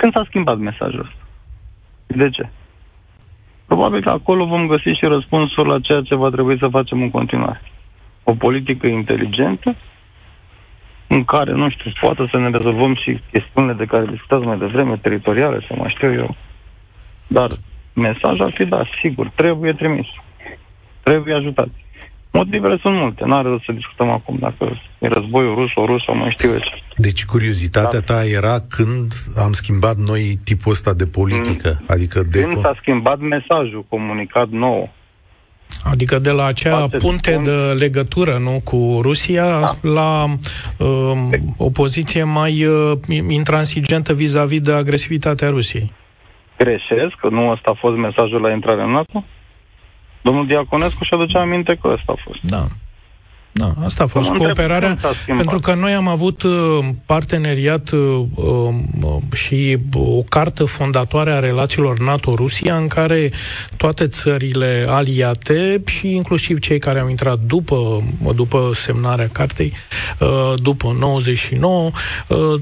Când s-a schimbat mesajul ăsta? De ce? Probabil că acolo vom găsi și răspunsul la ceea ce va trebui să facem în continuare. O politică inteligentă în care, nu știu, poate să ne rezolvăm și chestiunile de care discutați mai devreme, teritoriale, să mai știu eu. Dar mesajul ar fi, da, sigur, trebuie trimis. Trebuie ajutat. Motivele sunt multe, nu are rost să discutăm acum dacă e războiul rus, o rus sau mai știu eu ce. Deci curiozitatea da. ta era când am schimbat noi tipul ăsta de politică? Mm. Adică de... Când s-a schimbat mesajul comunicat nou. Adică de la acea Face punte spun... de legătură nu, cu Rusia da. la uh, o poziție mai uh, intransigentă vis-a-vis de agresivitatea Rusiei. Greșesc, că nu ăsta a fost mesajul la intrarea în NATO? Domnul Diaconescu și aduce aminte că ăsta a fost. Da. Da, asta a fost Cum cooperarea, pentru că noi am avut uh, parteneriat uh, uh, și o cartă fondatoare a relațiilor NATO-Rusia în care toate țările aliate și inclusiv cei care au intrat după, după semnarea cartei, după 99,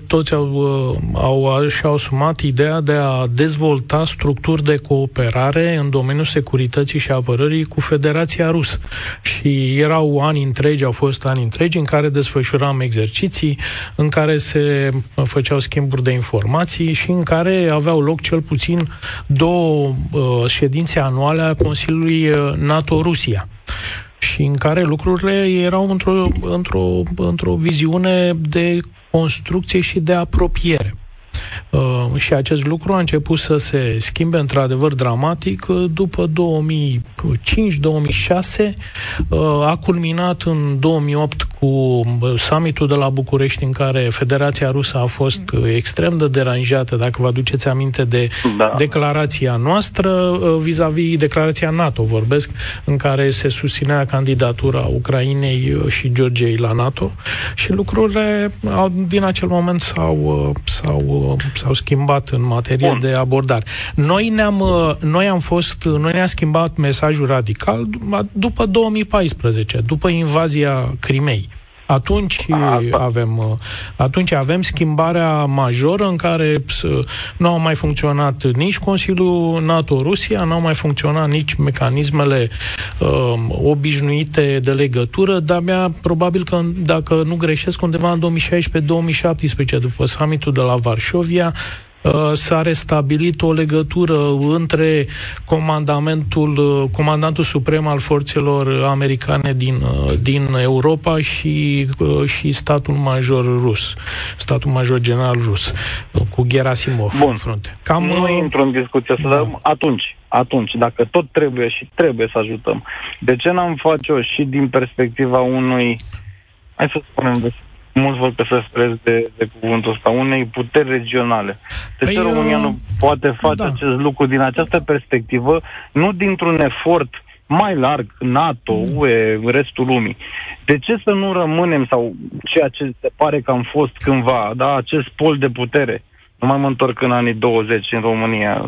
toți au, au, și-au asumat ideea de a dezvolta structuri de cooperare în domeniul securității și apărării cu Federația Rusă. Și erau ani întregi întregi, au fost ani întregi în care desfășuram exerciții, în care se făceau schimburi de informații și în care aveau loc cel puțin două uh, ședințe anuale a Consiliului uh, NATO-Rusia și în care lucrurile erau într-o, într-o, într-o viziune de construcție și de apropiere. Uh, și acest lucru a început să se schimbe într-adevăr dramatic uh, după 2005-2006, uh, a culminat în 2008 cu uh, summitul de la București în care Federația Rusă a fost uh, extrem de deranjată, dacă vă aduceți aminte de da. declarația noastră uh, vis-a-vis declarația NATO, vorbesc, în care se susținea candidatura Ucrainei și Georgiei la NATO și lucrurile au, din acel moment s-au, s-au, s-au schimbat în materie Bun. de abordare. Noi ne-am, noi am fost, noi ne-am schimbat mesajul radical după 2014, după invazia Crimei. Atunci avem, atunci avem schimbarea majoră în care nu au mai funcționat nici Consiliul NATO-Rusia, nu au mai funcționat nici mecanismele uh, obișnuite de legătură, dar mi-a probabil că, dacă nu greșesc, undeva în 2016-2017, după summitul de la Varșovia, Uh, s-a restabilit o legătură între comandamentul, uh, comandantul suprem al forțelor americane din, uh, din Europa și, și statul major rus, statul major general rus, cu Gerasimov Bun. în frunte. Cam, nu intru în discuție, să da. dăm atunci, atunci, dacă tot trebuie și trebuie să ajutăm, de ce n-am face-o și din perspectiva unui, hai să spunem, mulți vor că să sprez de, de cuvântul ăsta, unei puteri regionale. De ce păi, România nu poate face da. acest lucru din această perspectivă, nu dintr-un efort mai larg, NATO, UE, restul lumii. De ce să nu rămânem, sau ceea ce se pare că am fost cândva, da, acest pol de putere? Nu mai mă întorc în anii 20 în România.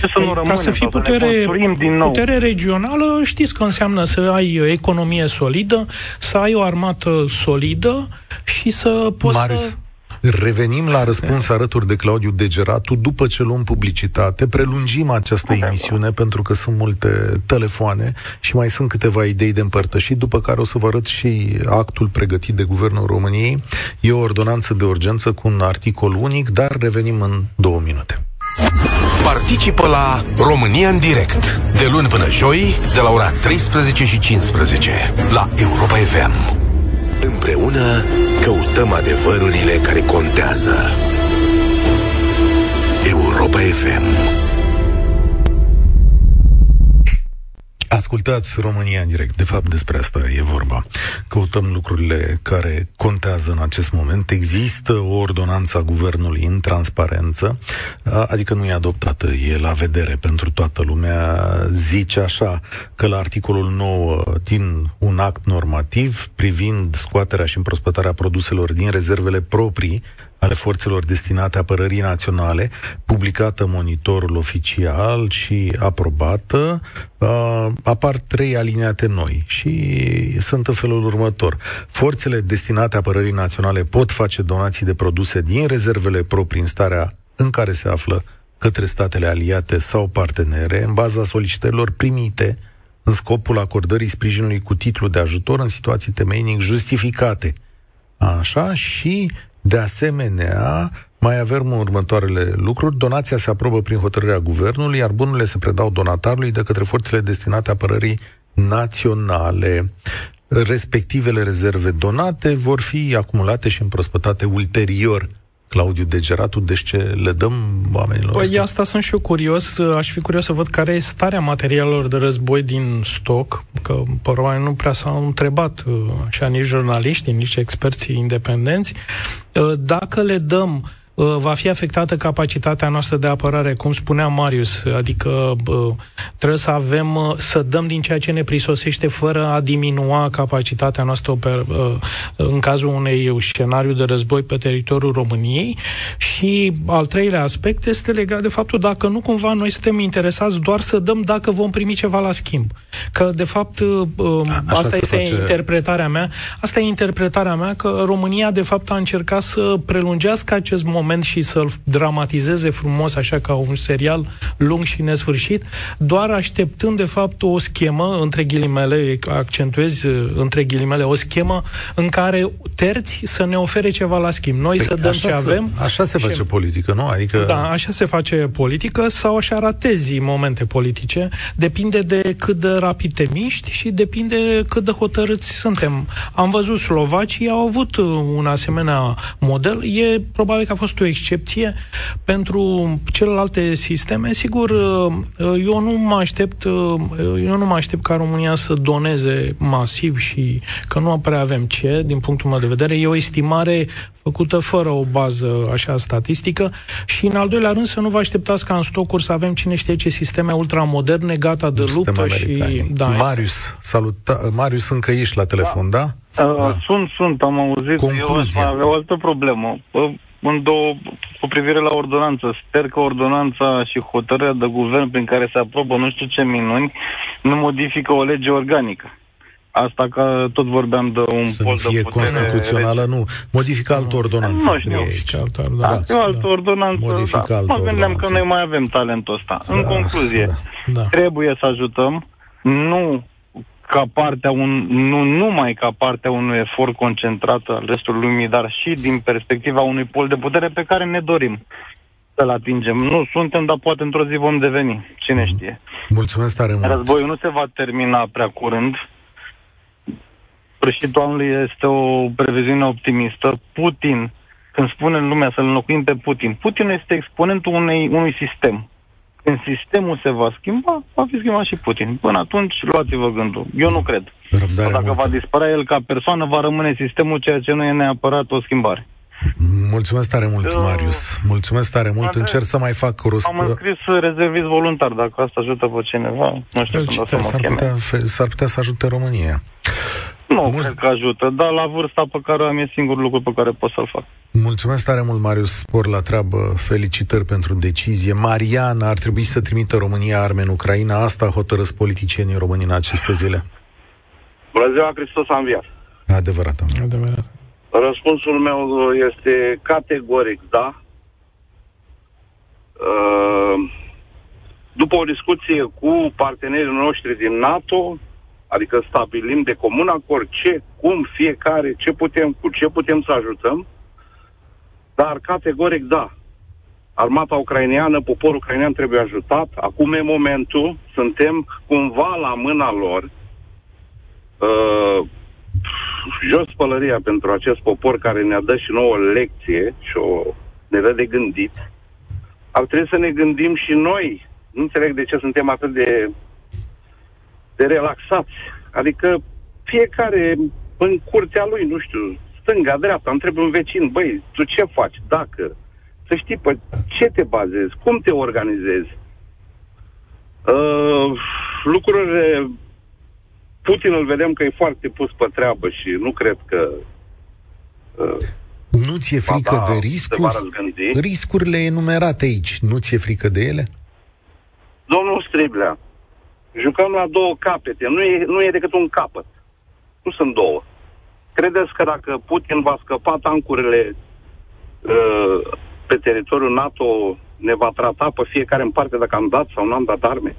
Să nu rămânem, Ca să fii putere, să din nou. putere regională, știți că înseamnă să ai economie solidă, să ai o armată solidă și să poți Marius. să Revenim la răspuns alături de Claudiu Degeratu după ce luăm publicitate, prelungim această emisiune pentru că sunt multe telefoane și mai sunt câteva idei de împărtășit, după care o să vă arăt și actul pregătit de Guvernul României. E o ordonanță de urgență cu un articol unic, dar revenim în două minute. Participă la România în direct de luni până joi de la ora 13 și 15 la Europa FM. Împreună căutăm adevărurile care contează. Europa FM Ascultați România în direct. De fapt, despre asta e vorba. Căutăm lucrurile care contează în acest moment. Există o ordonanță a guvernului în transparență, adică nu e adoptată, e la vedere pentru toată lumea. Zice așa că la articolul 9 din un act normativ privind scoaterea și împrospătarea produselor din rezervele proprii ale forțelor destinate apărării naționale, publicată monitorul oficial și aprobată, uh, apar trei alineate noi și sunt în felul următor. Forțele destinate apărării naționale pot face donații de produse din rezervele proprii în starea în care se află către statele aliate sau partenere, în baza solicitărilor primite în scopul acordării sprijinului cu titlu de ajutor în situații temeinic justificate. Așa, și de asemenea, mai avem următoarele lucruri. Donația se aprobă prin hotărârea guvernului, iar bunurile se predau donatarului de către forțele destinate apărării naționale. Respectivele rezerve donate vor fi acumulate și împrospătate ulterior Claudiu Degeratu, deci ce le dăm oamenilor Păi asta? asta sunt și eu curios, aș fi curios să văd care e starea materialelor de război din stoc, că probabil nu prea s-au întrebat așa nici jurnaliștii, nici experții independenți, dacă le dăm Uh, va fi afectată capacitatea noastră de apărare, cum spunea Marius, adică uh, trebuie să avem, uh, să dăm din ceea ce ne prisosește fără a diminua capacitatea noastră în cazul unei scenariu de război pe teritoriul României. Și al treilea aspect este legat de faptul dacă nu cumva noi suntem interesați doar să dăm dacă vom primi ceva la schimb. Că de fapt a, asta este face... interpretarea mea, asta e interpretarea mea că România de fapt a încercat să prelungească acest moment moment și să-l dramatizeze frumos, așa ca un serial lung și nesfârșit, doar așteptând, de fapt, o schemă, între ghilimele, accentuez între ghilimele, o schemă în care terți să ne ofere ceva la schimb. Noi păi să dăm ce să, avem. Așa se face și... politică, nu? Adică... Da, așa se face politică sau așa ratezi momente politice. Depinde de cât de rapid te miști și depinde cât de hotărâți suntem. Am văzut Slovacii au avut un asemenea model. E probabil că a fost o excepție. Pentru celelalte sisteme, sigur, uh, eu nu mă aștept, uh, eu nu mă aștept ca România să doneze masiv și că nu prea avem ce, din punctul meu de vedere. E o estimare făcută fără o bază așa statistică și în al doilea rând să nu vă așteptați ca în stocuri să avem cine știe ce sisteme ultramoderne gata de luptă și... Da, Marius, salut. Marius, încă ești la telefon, da? da? Uh, da. Sunt, sunt, am auzit. Concluzia. Eu avea o altă problemă în două, cu privire la ordonanță. Sper că ordonanța și hotărârea de guvern prin care se aprobă nu știu ce minuni nu modifică o lege organică. Asta că tot vorbeam de un Să post fie de constituțională, nu. Modifică altă ordonanță. Nu știu. Aici. Altă ordonanță. Da, o altă da. ordonanță. Modifică da. altă mă gândeam că noi mai avem talentul ăsta. Da, în concluzie, da. Da. trebuie să ajutăm, nu ca partea un, nu numai ca partea unui efort concentrat al restului lumii, dar și din perspectiva unui pol de putere pe care ne dorim să-l atingem. Nu suntem, dar poate într-o zi vom deveni. Cine mm. știe. Mulțumesc tare mult. Războiul nu se va termina prea curând. Sfârșitul anului este o previziune optimistă. Putin, când spune în lumea să-l înlocuim pe Putin, Putin este exponentul unei, unui sistem când sistemul se va schimba, va fi schimbat și Putin. Până atunci, luați-vă gândul. Eu nu cred. Răbdare Dacă multă. va dispărea el ca persoană, va rămâne sistemul, ceea ce nu e neapărat o schimbare. Mulțumesc tare mult, Eu- Marius. Mulțumesc tare mult. Ade- Încerc să mai fac rost. Am înscris rezervist voluntar, dacă asta ajută pe cineva. Nu știu Îl când o să citesc, mă S-ar cheme. putea, fe- s-ar putea să ajute România. Nu Mult. cred că ajută, dar la vârsta pe care o am e singurul lucru pe care pot să-l fac. Mulțumesc tare mult, Marius. Spor la treabă. Felicitări pentru decizie. Mariana ar trebui să trimită România arme în Ucraina. Asta hotărăsc politicienii români în aceste zile. Bună ziua, Hristos a înviat. Adevărat. Adevărat. Răspunsul meu este categoric da. Uh, După o discuție cu partenerii noștri din NATO, adică stabilim de comun acord ce, cum, fiecare, ce putem, cu ce putem să ajutăm, dar categoric da. Armata ucraineană, poporul ucrainean trebuie ajutat. Acum e momentul, suntem cumva la mâna lor. Uh, jos pălăria pentru acest popor care ne-a dat și nouă lecție și o ne dă de gândit. Ar trebui să ne gândim și noi. Nu înțeleg de ce suntem atât de, de relaxați. Adică fiecare în curtea lui, nu știu, stânga, dreapta, întreb un vecin, băi, tu ce faci, dacă, să știi pe ce te bazezi, cum te organizezi. Uh, lucrurile Putin îl vedem că e foarte pus pe treabă și nu cred că uh, Nu ți-e va frică da- de se va riscuri? răzgândi. Riscurile enumerate aici, nu ți-e frică de ele? Domnul Striblea, jucăm la două capete. Nu e, nu e decât un capăt. Nu sunt două. Credeți că dacă Putin va scăpa tancurile uh, pe teritoriul NATO, ne va trata pe fiecare în parte dacă am dat sau nu am dat arme?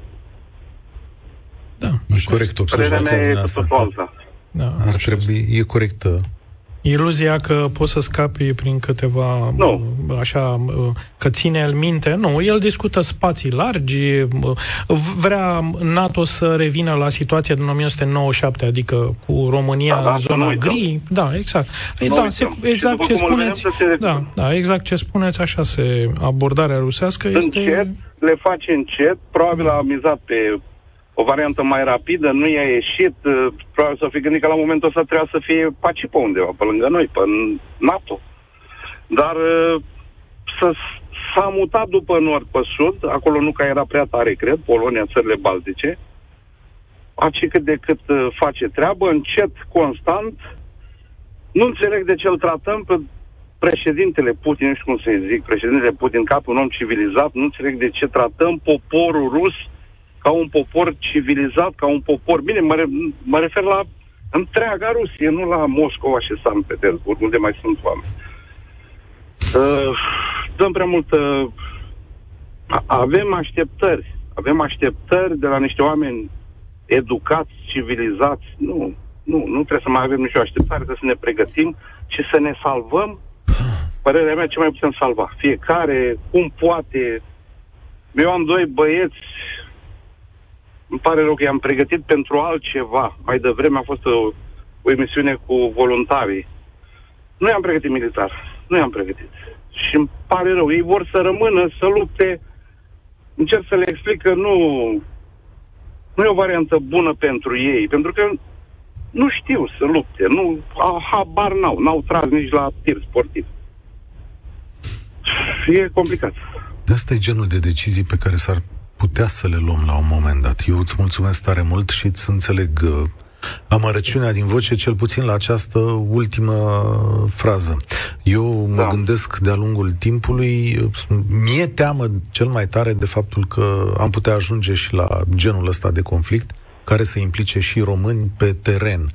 Da, E așa corect Părerea observația mea e dumneavoastră. totul alta. Da, Ar trebui, e corectă. Iluzia că poți să scapi prin câteva, Nu. așa, că ține el minte, nu, el discută spații largi, vrea NATO să revină la situația din 1997, adică cu România Da, da, în să nu zona uităm. gri, da, exact. Nu da, uităm. se, Și exact după ce cum îl vedem, spuneți, să se da, da, exact ce spuneți, așa se, abordarea rusească este... Încet, le face încet, probabil a mizat pe o variantă mai rapidă, nu i-a ieșit, uh, probabil să fi gândit că la momentul ăsta trebuia să fie paci pe undeva, pe lângă noi, pe NATO. Dar uh, să, s-a mutat după nord pe sud, acolo nu că era prea tare, cred, Polonia, țările baltice, face cât de cât uh, face treabă, încet, constant. Nu înțeleg de ce îl tratăm pe președintele Putin, nu știu cum să-i zic, președintele Putin ca pe un om civilizat, nu înțeleg de ce tratăm poporul rus ca un popor civilizat, ca un popor... Bine, mă, re- mă refer la întreaga Rusie, nu la Moscova și San Petersburg, unde mai sunt oameni. Uh, dăm prea multă... A- Avem așteptări. Avem așteptări de la niște oameni educați, civilizați. Nu, nu, nu trebuie să mai avem nicio așteptare, trebuie să ne pregătim și să ne salvăm. Părerea mea, ce mai putem salva? Fiecare, cum poate. Eu am doi băieți, îmi pare rău că i-am pregătit pentru altceva. Mai devreme a fost o, o emisiune cu voluntarii. Nu i-am pregătit militar. Nu i-am pregătit. Și îmi pare rău. Ei vor să rămână, să lupte. Încerc să le explic că nu, nu e o variantă bună pentru ei. Pentru că nu știu să lupte. Nu, a- habar n-au. N-au tras nici la tir sportiv. E complicat. De asta e genul de decizii pe care s-ar putea să le luăm la un moment dat. Eu îți mulțumesc tare mult și îți înțeleg uh, amărăciunea din voce, cel puțin la această ultimă frază. Eu mă Da. gândesc de-a lungul timpului, uh, mie teamă cel mai tare de faptul că am putea ajunge și la genul ăsta de conflict care să implice și români pe teren.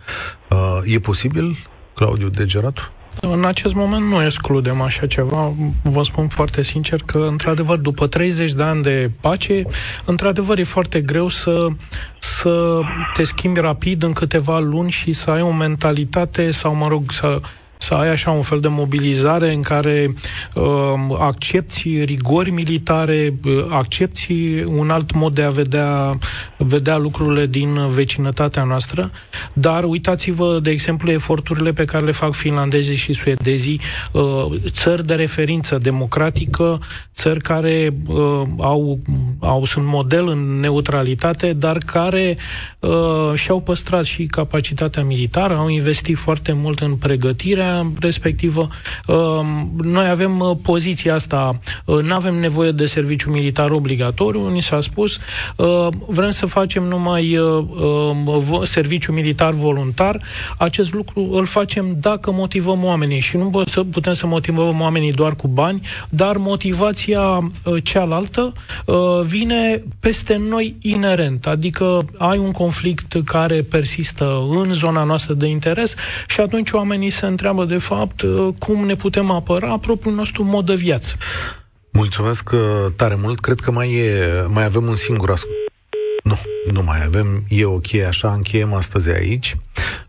Uh, e posibil, Claudiu Degeratu? În acest moment nu excludem așa ceva. Vă spun foarte sincer că, într-adevăr, după 30 de ani de pace, într-adevăr e foarte greu să, să te schimbi rapid în câteva luni și să ai o mentalitate sau, mă rog, să să ai așa un fel de mobilizare în care uh, accepti rigori militare, uh, accepti un alt mod de a vedea, vedea lucrurile din vecinătatea noastră, dar uitați-vă, de exemplu, eforturile pe care le fac finlandezii și suedezii, uh, țări de referință democratică, țări care uh, au au sunt model în neutralitate, dar care uh, și-au păstrat și capacitatea militară, au investit foarte mult în pregătirea respectivă. Uh, noi avem uh, poziția asta, uh, nu avem nevoie de serviciu militar obligatoriu, ni s-a spus, uh, vrem să facem numai uh, uh, serviciu militar voluntar. Acest lucru îl facem dacă motivăm oamenii și nu putem să motivăm oamenii doar cu bani, dar motivația uh, cealaltă uh, vine peste noi inerent, adică ai un conflict care persistă în zona noastră de interes și atunci oamenii se întreabă de fapt uh, cum ne putem apăra propriul nostru mod de viață. Mulțumesc tare mult. Cred că mai, e, mai avem un singur ascult. Nu, nu mai avem. E ok, așa încheiem astăzi aici.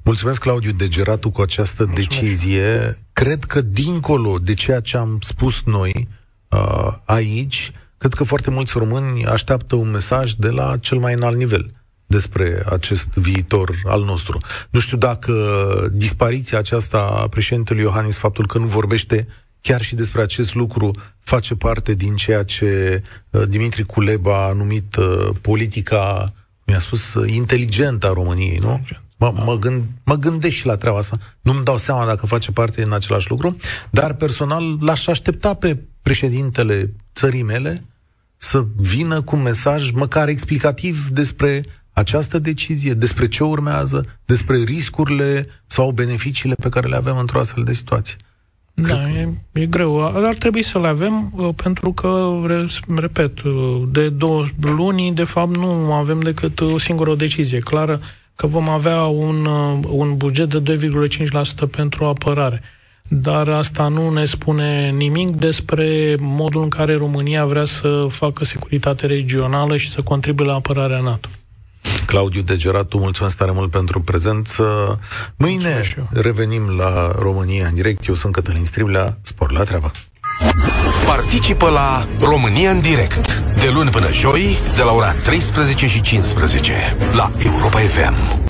Mulțumesc, Claudiu Degeratu, cu această Mulțumesc. decizie. Cred că dincolo de ceea ce am spus noi uh, aici, cred că foarte mulți români așteaptă un mesaj de la cel mai înalt nivel despre acest viitor al nostru. Nu știu dacă dispariția aceasta a președintelui Iohannis, faptul că nu vorbește chiar și despre acest lucru, face parte din ceea ce uh, Dimitri Culeba a numit uh, politica, mi-a spus, uh, inteligentă a României, nu? Mă, mă, gând, mă gândesc și la treaba asta. Nu-mi dau seama dacă face parte din același lucru, dar personal l-aș aștepta pe președintele țării mele să vină cu un mesaj măcar explicativ despre această decizie, despre ce urmează, despre riscurile sau beneficiile pe care le avem într-o astfel de situație. Da, e, e greu. Ar trebui să le avem uh, pentru că, repet, uh, de două luni, de fapt, nu avem decât o singură decizie clară că vom avea un, uh, un buget de 2,5% pentru apărare. Dar asta nu ne spune nimic despre modul în care România vrea să facă securitate regională și să contribuie la apărarea NATO. Claudiu Degeratu, mulțumesc tare mult pentru prezență. Mâine revenim la România în direct. Eu sunt Cătălin Striblea. Spor la treabă! Participă la România în direct de luni până joi de la ora 13 și 15 la Europa FM.